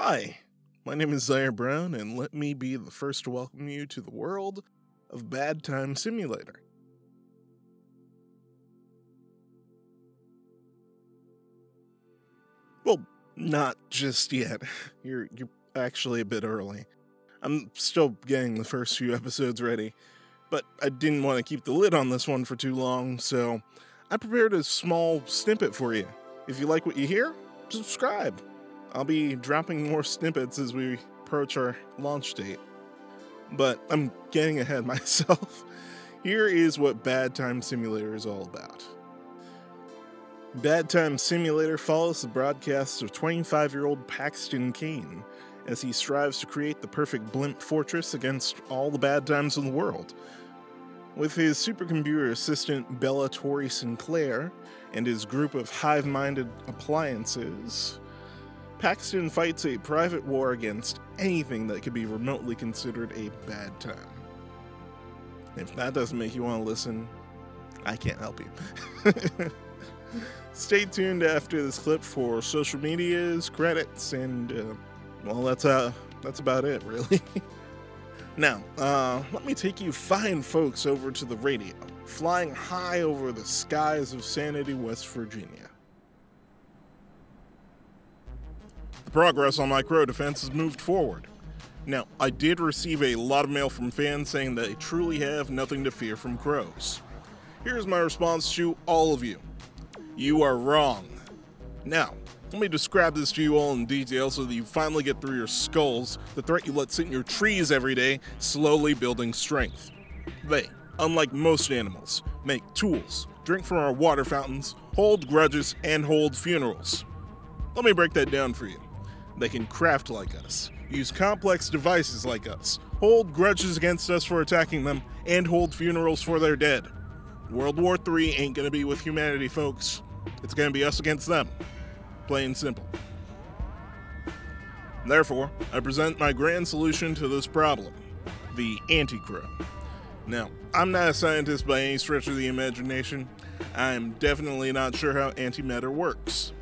Hi, my name is Zaire Brown, and let me be the first to welcome you to the world of Bad Time Simulator. Well, not just yet. You're you're actually a bit early. I'm still getting the first few episodes ready, but I didn't want to keep the lid on this one for too long, so I prepared a small snippet for you. If you like what you hear, subscribe. I'll be dropping more snippets as we approach our launch date. But I'm getting ahead myself. Here is what Bad Time Simulator is all about. Bad Time Simulator follows the broadcasts of 25 year old Paxton Kane as he strives to create the perfect blimp fortress against all the bad times in the world. With his supercomputer assistant Bella Tori Sinclair and his group of hive minded appliances, Paxton fights a private war against anything that could be remotely considered a bad time. If that doesn't make you want to listen, I can't help you. Stay tuned after this clip for social medias, credits, and uh, well, that's uh, that's about it, really. now, uh, let me take you fine folks over to the radio, flying high over the skies of Sanity, West Virginia. The progress on my crow defense has moved forward. Now, I did receive a lot of mail from fans saying they truly have nothing to fear from crows. Here's my response to all of you You are wrong. Now, let me describe this to you all in detail so that you finally get through your skulls the threat you let sit in your trees every day, slowly building strength. They, unlike most animals, make tools, drink from our water fountains, hold grudges, and hold funerals. Let me break that down for you. They can craft like us, use complex devices like us, hold grudges against us for attacking them, and hold funerals for their dead. World War III ain't gonna be with humanity, folks. It's gonna be us against them. Plain simple. Therefore, I present my grand solution to this problem the Anti Crow. Now, I'm not a scientist by any stretch of the imagination. I'm definitely not sure how antimatter works.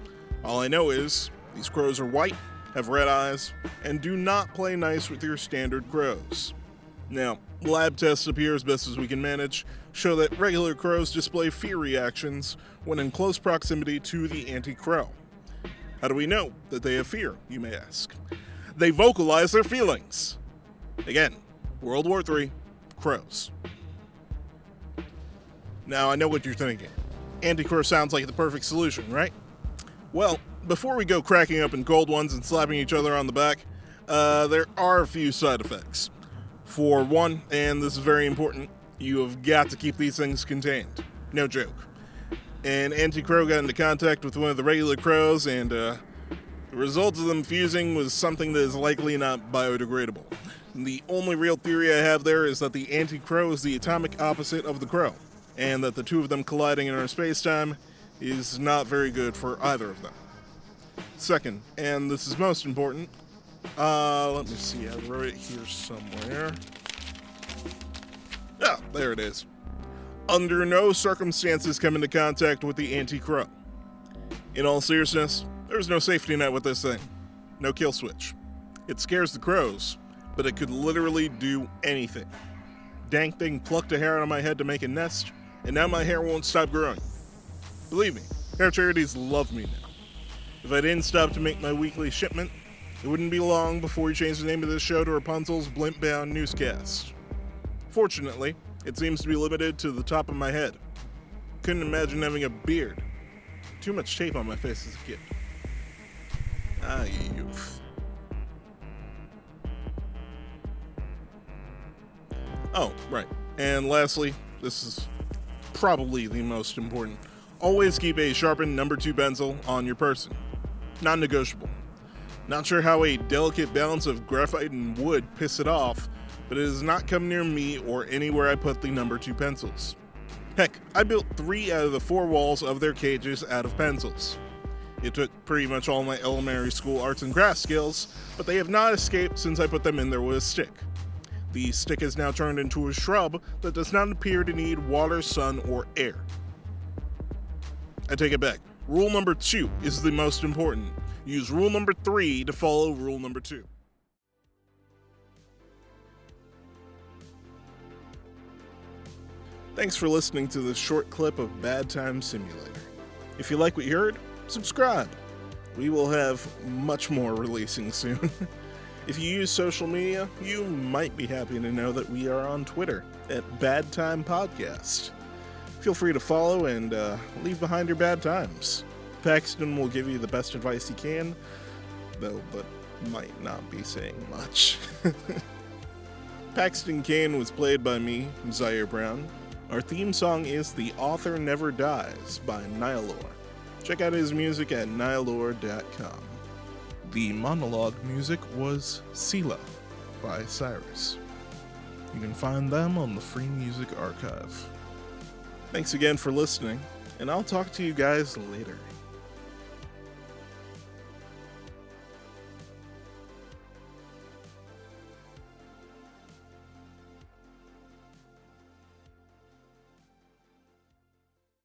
All I know is these crows are white have red eyes, and do not play nice with your standard crows. Now, lab tests appear as best as we can manage show that regular crows display fear reactions when in close proximity to the anti crow. How do we know that they have fear, you may ask? They vocalize their feelings. Again, World War III, crows. Now, I know what you're thinking. Anti crow sounds like the perfect solution, right? Well, before we go cracking up in cold ones and slapping each other on the back, uh, there are a few side effects. For one, and this is very important, you have got to keep these things contained. No joke. An anti crow got into contact with one of the regular crows, and uh, the result of them fusing was something that is likely not biodegradable. The only real theory I have there is that the anti crow is the atomic opposite of the crow, and that the two of them colliding in our space time is not very good for either of them. Second, and this is most important, uh, let me see, I wrote it here somewhere. Yeah, there it is. Under no circumstances come into contact with the anti crow. In all seriousness, there's no safety net with this thing. No kill switch. It scares the crows, but it could literally do anything. Dank thing plucked a hair out of my head to make a nest, and now my hair won't stop growing. Believe me, hair charities love me now. If I didn't stop to make my weekly shipment, it wouldn't be long before we changed the name of this show to Rapunzel's Blimp Bound Newscast. Fortunately, it seems to be limited to the top of my head. Couldn't imagine having a beard. Too much tape on my face as a kid. Ah, youth. Oh, right. And lastly, this is probably the most important. Always keep a sharpened number two pencil on your person. Non negotiable. Not sure how a delicate balance of graphite and wood piss it off, but it does not come near me or anywhere I put the number two pencils. Heck, I built three out of the four walls of their cages out of pencils. It took pretty much all my elementary school arts and crafts skills, but they have not escaped since I put them in there with a stick. The stick is now turned into a shrub that does not appear to need water, sun, or air. I take it back. Rule number two is the most important. Use rule number three to follow rule number two. Thanks for listening to this short clip of Bad Time Simulator. If you like what you heard, subscribe. We will have much more releasing soon. if you use social media, you might be happy to know that we are on Twitter at Bad Time Podcast. Feel free to follow and uh, leave behind your bad times. Paxton will give you the best advice he can, though, but might not be saying much. Paxton Kane was played by me, Zaire Brown. Our theme song is The Author Never Dies by Nihilore. Check out his music at nihilore.com. The monologue music was Sila by Cyrus. You can find them on the Free Music Archive. Thanks again for listening, and I'll talk to you guys later.